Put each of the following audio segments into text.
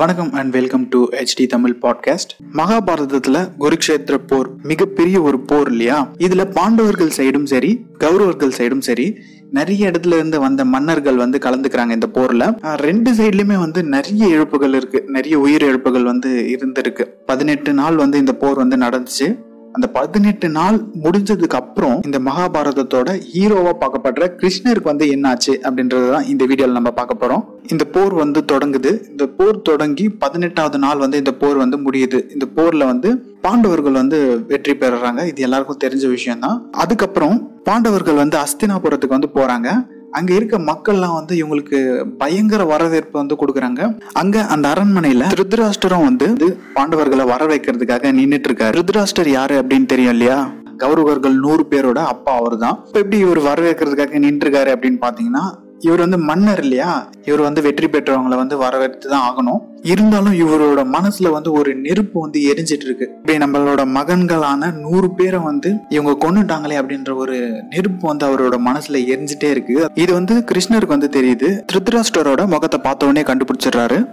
வணக்கம் and welcome to HD Tamil podcast மகாபாரதத்துல குருக்ஷேத்திர போர் மிகப்பெரிய ஒரு போர் இல்லையா? இதுல பாண்டவர்கள் சைடும் சரி கௌரவர்கள் சைடும் சரி நிறைய இடத்துல இருந்து வந்த மன்னர்கள் வந்து கலந்துக்கிறாங்க இந்த போர்ல. ரெண்டு சைட்லயுமே வந்து நிறைய இழப்புகள் இருக்கு நிறைய உயிர் இழப்புகள் வந்து இருந்திருக்கு. பதினெட்டு நாள் வந்து இந்த போர் வந்து நடந்துச்சு. அந்த பதினெட்டு நாள் முடிஞ்சதுக்கு அப்புறம் இந்த மகாபாரதத்தோட ஹீரோவா பார்க்கப்படுற கிருஷ்ணருக்கு வந்து என்னாச்சு அப்படின்றதுதான் இந்த வீடியோல நம்ம பார்க்க போறோம். இந்த போர் வந்து தொடங்குது. இந்த போர் தொடங்கி பதினெட்டாவது நாள் வந்து இந்த போர் வந்து முடியுது. இந்த போர்ல வந்து பாண்டவர்கள் வந்து வெற்றி பெறுறாங்க இது எல்லாருக்கும் தெரிஞ்ச விஷயம் தான் அதுக்கப்புறம் பாண்டவர்கள் வந்து அஸ்தினாபுரத்துக்கு வந்து போறாங்க. அங்க இருக்க மக்கள்லாம் வந்து இவங்களுக்கு பயங்கர வரவேற்பு வந்து கொடுக்குறாங்க. அங்க அந்த அரண்மனையில ருத்ராஷ்டரும் வந்து பாண்டவர்களை வர வைக்கிறதுக்காக நின்னுட்டு இருக்காரு ருத்ராஷ்டர் யாரு அப்படின்னு தெரியும் இல்லையா? கௌரவர்கள் நூறு பேரோட அப்பா அவர் தான் இப்ப எப்படி இவர் வரவேற்கிறதுக்காக நின்றுருக்காரு அப்படின்னு பாத்தீங்கன்னா இவர் வந்து மன்னர் இல்லையா? இவர் வந்து வெற்றி பெற்றவங்களை வந்து வரவேற்று தான் ஆகணும். இருந்தாலும் இவரோட மனசுல வந்து ஒரு நெருப்பு வந்து எரிஞ்சிட்டு இருக்கு இப்படி நம்மளோட மகன்களான நூறு பேரை வந்து இவங்க கொண்டுட்டாங்களே அப்படின்ற ஒரு நெருப்பு வந்து அவரோட மனசுல எரிஞ்சிட்டே இருக்கு. இது வந்து கிருஷ்ணருக்கு வந்து தெரியுது. திருத்ராஷ்டரோட முகத்தை பார்த்த உடனே கண்டுபிடிச்சிடுறாரு.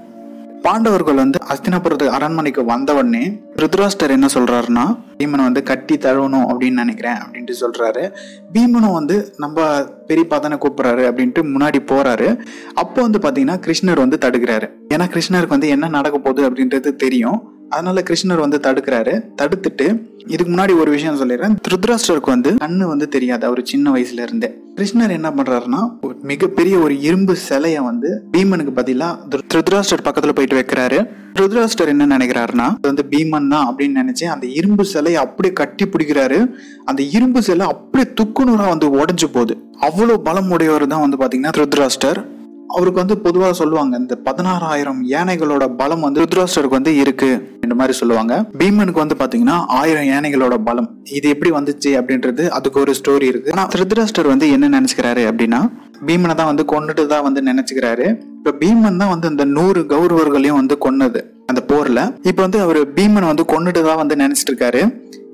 பாண்டவர்கள் வந்து அஸ்தினாபுரத்து அரண்மனைக்கு வந்தவொடனே உடனே ருத்ராஷ்டர் என்ன சொல்றாருன்னா பீமனை வந்து கட்டி தழுவணும் அப்படின்னு நினைக்கிறேன் அப்படின்ட்டு சொல்றாரு. பீமனும் வந்து நம்ம பெரியப்பா தானே கூப்பிடுறாரு அப்படின்ட்டு முன்னாடி போறாரு. அப்போ வந்து பாத்தீங்கன்னா கிருஷ்ணர் வந்து தடுக்கிறாரு. ஏன்னா கிருஷ்ணருக்கு வந்து என்ன நடக்க போகுது அப்படின்றது தெரியும். அதனால கிருஷ்ணர் வந்து தடுக்கிறாரு. தடுத்துட்டு இதுக்கு முன்னாடி ஒரு விஷயம் சொல்லிடுறேன். திருத்ராஷ்டருக்கு வந்து கண்ணு வந்து தெரியாது அவர் சின்ன வயசுல இருந்தே. கிருஷ்ணர் என்ன பண்றாருன்னா ஒரு மிகப்பெரிய ஒரு இரும்பு சிலைய வந்து பீமனுக்கு பதிலா திருத்ராஷ்டர் பக்கத்துல போயிட்டு வைக்கிறாரு. ருத்ராஷ்டர் என்ன நினைக்கிறாருன்னா வந்து பீமன் தான் அப்படின்னு நினைச்சு அந்த இரும்பு சிலையை அப்படியே கட்டி பிடிக்கிறாரு. அந்த இரும்பு சிலை அப்படியே துக்குநூறா வந்து உடஞ்சு போகுது. அவ்வளவு பலம் உடையவர் தான் வந்து பாத்தீங்கன்னா திருத்ராஷ்டர். அவருக்கு வந்து பொதுவாக சொல்லுவாங்க இந்த பதினாறாயிரம் யானைகளோட பலம் வந்து ருத்ராஷ்டருக்கு வந்து இருக்கு இந்த மாதிரி சொல்லுவாங்க. பீமனுக்கு வந்து பாத்தீங்கன்னா ஆயிரம் யானைகளோட பலம். இது எப்படி வந்துச்சு அப்படின்றது அதுக்கு ஒரு ஸ்டோரி இருக்கு. ஆனா திருதராஷ்டர் வந்து என்ன நினைச்சுக்கிறாரு அப்படின்னா பீமனை தான் வந்து கொண்டுட்டு தான் வந்து நினைச்சுக்கிறாரு. இப்ப பீமன் தான் வந்து இந்த நூறு கௌரவர்களையும் வந்து கொன்னது அந்த போர்ல. இப்ப வந்து அவர் பீமனை வந்து கொண்டுட்டு தான் வந்து நினைச்சிட்டு இருக்காரு.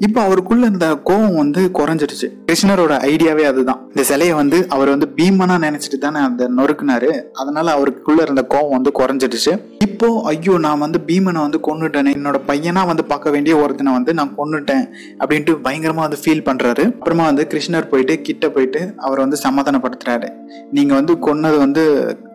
இப்போ அவருக்குள்ள இந்த கோவம் வந்து குறைஞ்சிருச்சு கிருஷ்ணரோட ஐடியாவே அதுதான். இந்த சிலையை வந்து அவர் வந்து பீமனா நினைச்சிட்டு தானே அந்த நொறுக்குனாரு. அதனால அவருக்குள்ள இருந்த கோவம் வந்து குறைஞ்சிடுச்சு. இப்போ ஐயோ நான் வந்து பீமனை வந்து கொண்டுட்டேன் என்னோட பையனா வந்து பார்க்க வேண்டிய ஒருத்தனை வந்து நான் கொண்டுட்டேன் அப்படின்ட்டு பயங்கரமா வந்து ஃபீல் பண்றாரு. அப்புறமா வந்து கிருஷ்ணர் போயிட்டு கிட்ட போயிட்டு அவரை வந்து சமாதானப்படுத்துறாரு. நீங்க வந்து கொன்னது வந்து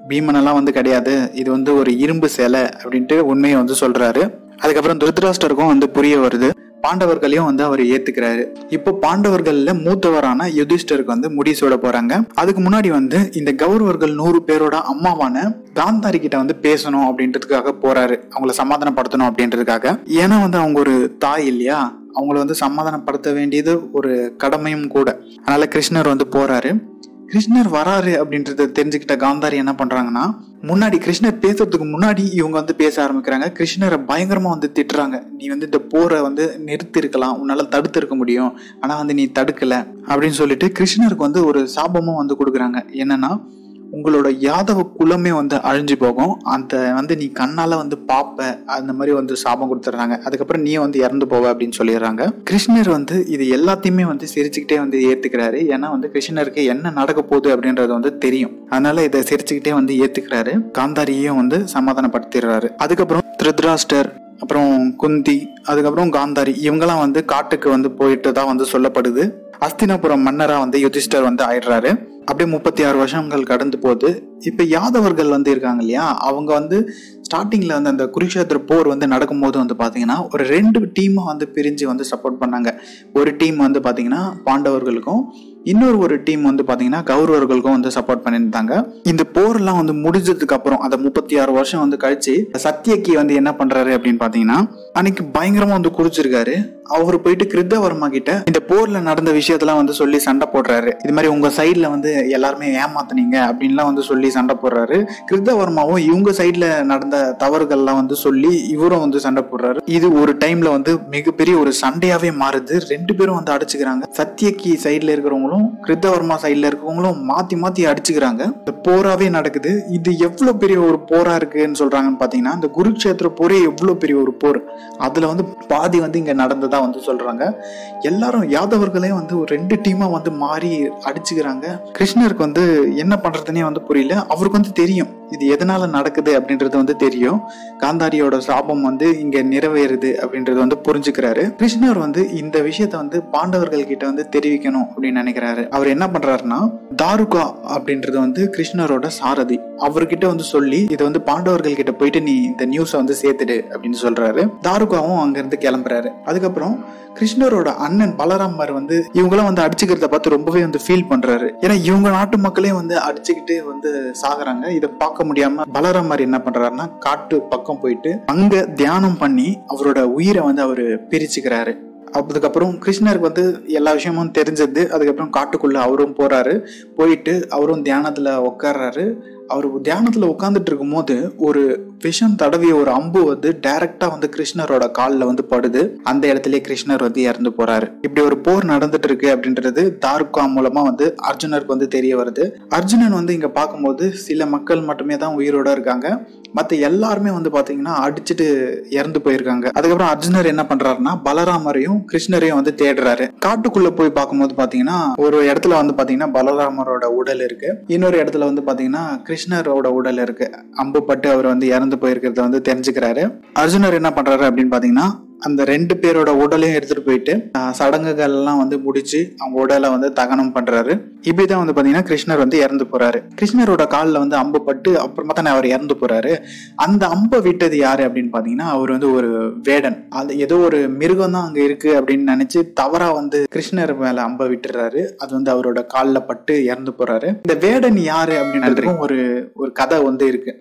பீமனெல்லாம் வந்து கிடையாது. இது வந்து ஒரு இரும்பு சிலை அப்படின்ட்டு உண்மையை வந்து சொல்றாரு. அதுக்கப்புறம் துருத்ராஷ்டருக்கும் வந்து புரிய வருது. பாண்டவர்களையும் வந்து அவர் ஏத்துக்கிறாரு. இப்போ பாண்டவர்கள்ல மூத்தவரான யுதிஷ்டருக்கு வந்து முடிசூட போறாங்க. அதுக்கு முன்னாடி வந்து இந்த கௌரவர்கள் நூறு பேரோட அம்மாவான காந்தாரி கிட்ட வந்து பேசணும் அப்படின்றதுக்காக போறாரு. அவங்கள சமாதானப்படுத்தணும் அப்படின்றதுக்காக. ஏன்னா வந்து அவங்க ஒரு தாய் இல்லையா? அவங்கள வந்து சமாதானப்படுத்த வேண்டியது ஒரு கடமையும் கூட. அதனால கிருஷ்ணர் வந்து போறாரு. கிருஷ்ணர் வராரு அப்படின்றத தெரிஞ்சுக்கிட்ட காந்தாரி என்ன பண்றாங்கன்னா முன்னாடி கிருஷ்ணர் பேசுறதுக்கு முன்னாடி இவங்க வந்து பேச ஆரம்பிக்கிறாங்க. கிருஷ்ணரை பயங்கரமா வந்து திட்டுறாங்க. நீ வந்து இந்த போரை வந்து நிறுத்தி இருக்கலாம் உன்னால தடுத்து இருக்க முடியும். ஆனா வந்து நீ தடுக்கல அப்படின்னு சொல்லிட்டு கிருஷ்ணருக்கு வந்து ஒரு சாபமும் வந்து கொடுக்குறாங்க. என்னன்னா உங்களோட யாதவ குலமே வந்து அழிஞ்சு போகும். அந்த வந்து நீ கண்ணால வந்து பாப்ப அந்த மாதிரி வந்து சாபம் கொடுத்துட்றாங்க. அதுக்கப்புறம் நீ வந்து இறந்து போவ அப்படின்னு சொல்லிடுறாங்க. கிருஷ்ணர் வந்து இது எல்லாத்தையுமே வந்து சிரிச்சுக்கிட்டே வந்து ஏத்துக்கிறாரு. ஏன்னா வந்து கிருஷ்ணருக்கு என்ன நடக்க போகுது அப்படின்றது வந்து தெரியும். அதனால இதை சிரிச்சுக்கிட்டே வந்து ஏத்துக்கிறாரு. காந்தாரியையும் வந்து சமாதானப்படுத்திடுறாரு. அதுக்கப்புறம் திருத்ராஷ்டர் அப்புறம் குந்தி அதுக்கப்புறம் காந்தாரி இவங்கெல்லாம் வந்து காட்டுக்கு வந்து போயிட்டு தான் வந்து சொல்லப்படுது. அஸ்தினாபுரம் மன்னரா வந்து யுதிஷ்டர் வந்து ஆயிடுறாரு. அப்படியே முப்பத்தி ஆறு வருஷங்கள் கடந்து போகுது. இப்போ யாதவர்கள் வந்து இருக்காங்க இல்லையா? அவங்க வந்து ஸ்டார்டிங்கில் வந்து அந்த குருஷேத்திர போர் வந்து நடக்கும்போது வந்து பார்த்தீங்கன்னா ஒரு ரெண்டு டீமா வந்து பிரிஞ்சு வந்து சப்போர்ட் பண்ணாங்க. ஒரு டீம் வந்து பார்த்தீங்கன்னா பாண்டவர்களுக்கும் இன்னொரு ஒரு டீம் வந்து பார்த்தீங்கன்னா கௌரவர்களுக்கும் வந்து சப்போர்ட் பண்ணியிருந்தாங்க. இந்த போர்லாம் வந்து முடிஞ்சதுக்கு அப்புறம் அந்த முப்பத்தி ஆறு வருஷம் வந்து கழிச்சு சத்தியக்கி வந்து என்ன பண்றாரு அப்படின்னு பாத்தீங்கன்னா அன்னைக்கு பயங்கரமா வந்து குடிச்சிருக்காரு. அவர் போயிட்டு கிருத்தவர்மா கிட்ட இந்த போர்ல நடந்த விஷயத்தெல்லாம் வந்து சொல்லி சண்டை போடுறாரு. இது மாதிரி உங்க சைட்ல வந்து எல்லாருமே ஏமாத்துனீங்க அப்படின்லாம் வந்து சொல்லி சண்டை போடுறாரு. கிருத்தவர்மாவும் இவங்க சைட்ல நடந்த தவறுகள்லாம் வந்து சொல்லி இவரும் வந்து சண்டை போடுறாரு. இது ஒரு டைம்ல வந்து மிகப்பெரிய ஒரு சண்டையாவே மாறுது. ரெண்டு பேரும் வந்து அடிச்சுக்கிறாங்க. சத்தியக்கி சைட்ல இருக்கிறவங்களும் கிருத்தவர்மா சைடில் இருக்கிறவங்களும் மாற்றி மாற்றி அடிச்சுக்கிறாங்க. இந்த போராகவே நடக்குது. இது எவ்வளோ பெரிய ஒரு போராக இருக்குன்னு சொல்கிறாங்கன்னு பார்த்தீங்கன்னா இந்த குருக்ஷேத்திர போரே எவ்வளோ பெரிய ஒரு போர். அதில் வந்து பாதி வந்து இங்கே நடந்ததாக வந்து சொல்கிறாங்க எல்லாரும் யாதவர்களே வந்து ஒரு ரெண்டு டீமாக வந்து மாறி அடிச்சுக்கிறாங்க. கிருஷ்ணருக்கு வந்து என்ன பண்ணுறதுனே வந்து புரியல. அவருக்கு வந்து தெரியும். இது எதனால நடக்குது அப்படின்றது வந்து தெரியும். காந்தாரியோட சாபம் வந்து இங்க நிறைவேறுது அப்படின்றது வந்து புரிஞ்சுக்கிறாரு. கிருஷ்ணர் வந்து இந்த விஷயத்த வந்து பாண்டவர்கள் கிட்ட வந்து தெரிவிக்கணும் அப்படின்னு நினைக்கிறாரு. அவர் என்ன பண்றாருன்னா தாருகா அப்படின்றது வந்து கிருஷ்ணரோட சாரதி. அவர்கிட்ட வந்து சொல்லி இதை வந்து பாண்டவர்கள் கிட்ட போயிட்டு நீ இந்த நியூஸை வந்து சேர்த்துடு அப்படின்னு சொல்றாரு. தாருகாவும் அங்கிருந்து கிளம்புறாரு. அதுக்கப்புறம் கிருஷ்ணரோட அண்ணன் பலராமர் வந்து இவங்களாம் வந்து அடிச்சுக்கிறத பார்த்து ரொம்பவே வந்து ஃபீல் பண்றாரு. ஏன்னா இவங்க நாட்டு மக்களே வந்து அடிச்சுக்கிட்டு வந்து சாகுறாங்க. இதை பார்க்க முடியாம பலராமர் என்ன பண்றாருன்னா காட்டு பக்கம் போயிட்டு அங்க தியானம் பண்ணி அவரோட உயிரை வந்து அவரு பிரிச்சுக்கிறாரு. அதுக்கப்புறம் கிருஷ்ணருக்கு வந்து எல்லா விஷயமும் தெரிஞ்சது. அதுக்கப்புறம் காட்டுக்குள்ள அவரும் போறாரு. போயிட்டு அவரும் தியானத்துல உட்கார்றாரு. அவர் தியானத்தில் உட்காந்துட்டு இருக்கும்போது ஒரு விஷம் தடவிய ஒரு அம்பு வந்து டைரக்டா வந்து கிருஷ்ணரோட காலில் வந்து படுது. அந்த இடத்துல கிருஷ்ணர் வந்து இறந்து போறாரு. இப்படி ஒரு போர் நடந்துட்டு இருக்கு அப்படின்றது தாருக்கா மூலமா வந்து அர்ஜுனருக்கு வந்து தெரிய வருது. அர்ஜுனன் வந்து இங்க பார்க்கும்போது சில மக்கள் மட்டுமே தான் உயிரோட இருக்காங்க. மற்ற எல்லாருமே வந்து பாத்தீங்கன்னா அடிச்சுட்டு இறந்து போயிருக்காங்க. அதுக்கப்புறம் அர்ஜுனர் என்ன பண்றாருன்னா பலராமரையும் கிருஷ்ணரையும் வந்து தேடுறாரு. காட்டுக்குள்ள போய் பார்க்கும்போது பாத்தீங்கன்னா ஒரு இடத்துல வந்து பாத்தீங்கன்னா பலராமரோட உடல் இருக்கு. இன்னொரு இடத்துல வந்து பாத்தீங்கன்னா கிருஷ்ணரோட உடல் இருக்கு. அம்பு பட்டு அவர் வந்து இறந்து போயிருக்கிறத வந்து தெரிஞ்சுக்கிறாரு. அர்ஜுனர் என்ன பண்றாரு அப்படின்னு பாத்தீங்கன்னா அந்த ரெண்டு பேரோட உடலையும் எடுத்துட்டு போயிட்டு சடங்குகள் எல்லாம் வந்து முடிச்சு அவங்க உடலை வந்து தகனம் பண்றாரு. இப்படிதான் வந்து பாத்தீங்கன்னா கிருஷ்ணர் வந்து இறந்து போறாரு. கிருஷ்ணரோட காலில் வந்து அம்பு பட்டு அப்புறமா தானே அவர் இறந்து போறாரு. அந்த அம்பை விட்டது யாரு அப்படின்னு பாத்தீங்கன்னா அவர் வந்து ஒரு வேடன். அது ஏதோ ஒரு மிருகம் தான் அங்க இருக்கு அப்படின்னு நினைச்சு தவறா வந்து கிருஷ்ணர் மேல அம்பை விட்டுறாரு. அது வந்து அவரோட காலில் பட்டு இறந்து போறாரு. இந்த வேடன் யாரு அப்படின்னு ஒரு ஒரு கதை வந்து இருக்கு.